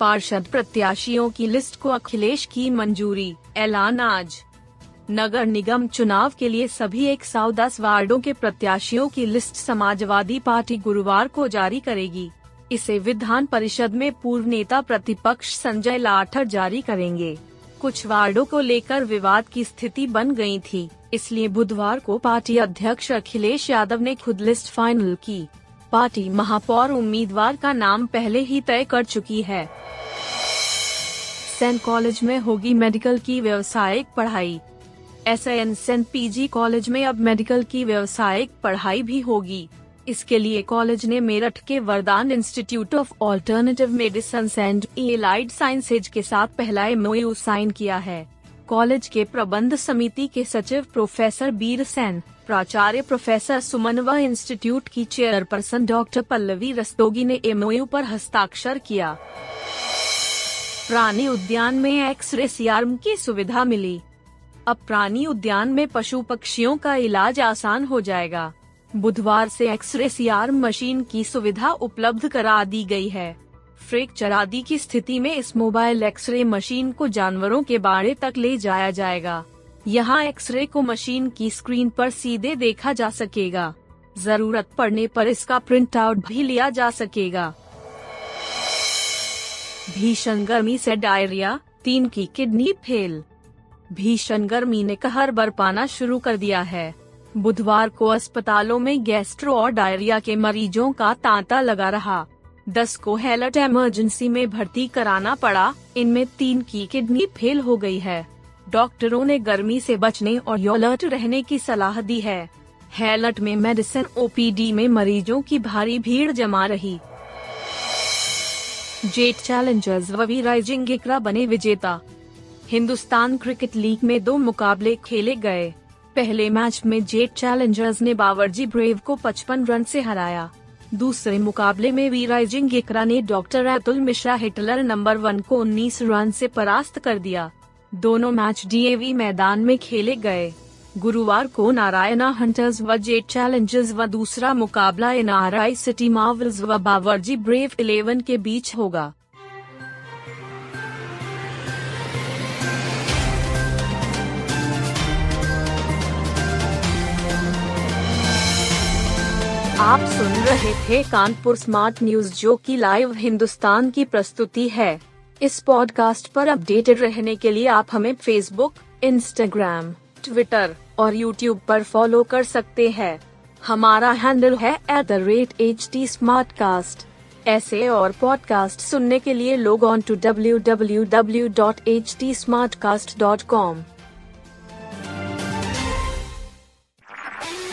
पार्षद प्रत्याशियों की लिस्ट को अखिलेश की मंजूरी, ऐलान आज। नगर निगम चुनाव के लिए सभी एक सौ दस वार्डो के प्रत्याशियों की लिस्ट समाजवादी पार्टी गुरुवार को जारी करेगी। इसे विधान परिषद में पूर्व नेता प्रतिपक्ष संजय लाठर जारी करेंगे। कुछ वार्डो को लेकर विवाद की स्थिति बन गई थी, इसलिए बुधवार को पार्टी अध्यक्ष अखिलेश यादव ने खुद लिस्ट फाइनल की। पार्टी महापौर उम्मीदवार का नाम पहले ही तय कर चुकी है। सेंट कॉलेज में होगी मेडिकल की व्यवसायिक पढ़ाई। S N saint PG college में अब मेडिकल की व्यवसायिक पढ़ाई भी होगी। इसके लिए कॉलेज ने मेरठ के Vardan institute of alternative medicine and allied sciences के साथ पहला एमओयू साइन किया है। कॉलेज के प्रबंध समिति के सचिव प्रोफेसर बीर सेन प्राचार्य प्रोफेसर सुमन व इंस्टीट्यूट की चेयरपर्सन डॉक्टर पल्लवी रस्तोगी ने एमओयू पर हस्ताक्षर किया। प्राणी उद्यान में एक्सरे सीआरएम की सुविधा मिली। अब प्राणी उद्यान में पशु पक्षियों का इलाज आसान हो जाएगा। बुधवार से एक्सरे सीआरएम मशीन की सुविधा उपलब्ध करा दी गई है। फ्रैक्चर आदि की स्थिति में इस मोबाइल एक्सरे मशीन को जानवरों के बाड़े तक ले जाया जाएगा। यहाँ एक्सरे को मशीन की स्क्रीन पर सीधे देखा जा सकेगा। ज़रूरत पड़ने पर इसका प्रिंट आउट भी लिया जा सकेगा। भीषण गर्मी से डायरिया तीन की किडनी फेल भीषण गर्मी ने कहर बरपाना शुरू कर दिया है। बुधवार को अस्पतालों में गैस्ट्रो और डायरिया के मरीजों का तांता लगा रहा। दस को हेलट इमरजेंसी में भर्ती कराना पड़ा। इनमें तीन की किडनी फेल हो गई है। डॉक्टरों ने गर्मी से बचने और अलर्ट रहने की सलाह दी है। हेलट में मेडिसिन ओपीडी में मरीजों की भारी भीड़ जमा रही। जेट चैलेंजर्स ववी राइजिंग इकरा बने विजेता। हिंदुस्तान क्रिकेट लीग में दो मुकाबले खेले गए। पहले मैच में जेट चैलेंजर्स ने बावरजी ब्रेव को 55 रन से हराया। दूसरे मुकाबले में वी राइजिंग इकरा ने doctor Atul Mishra Hitler number one को 19 रन से परास्त कर दिया। दोनों मैच डीएवी मैदान में खेले गए। गुरुवार को नारायणा हंटर्स व जेट चैलेंजर्स व दूसरा मुकाबला N R I City Marvels व बावरजी ब्रेव इलेवन के बीच होगा। आप सुन रहे थे कानपुर स्मार्ट न्यूज़ जो की लाइव हिंदुस्तान की प्रस्तुति है। इस पॉडकास्ट पर अपडेटेड रहने के लिए आप हमें फेसबुक इंस्टाग्राम ट्विटर और यूट्यूब पर फॉलो कर सकते हैं। हमारा हैंडल है at the rate H T ऐसे और पॉडकास्ट सुनने के लिए log on to W W W dot H T smart cast dot com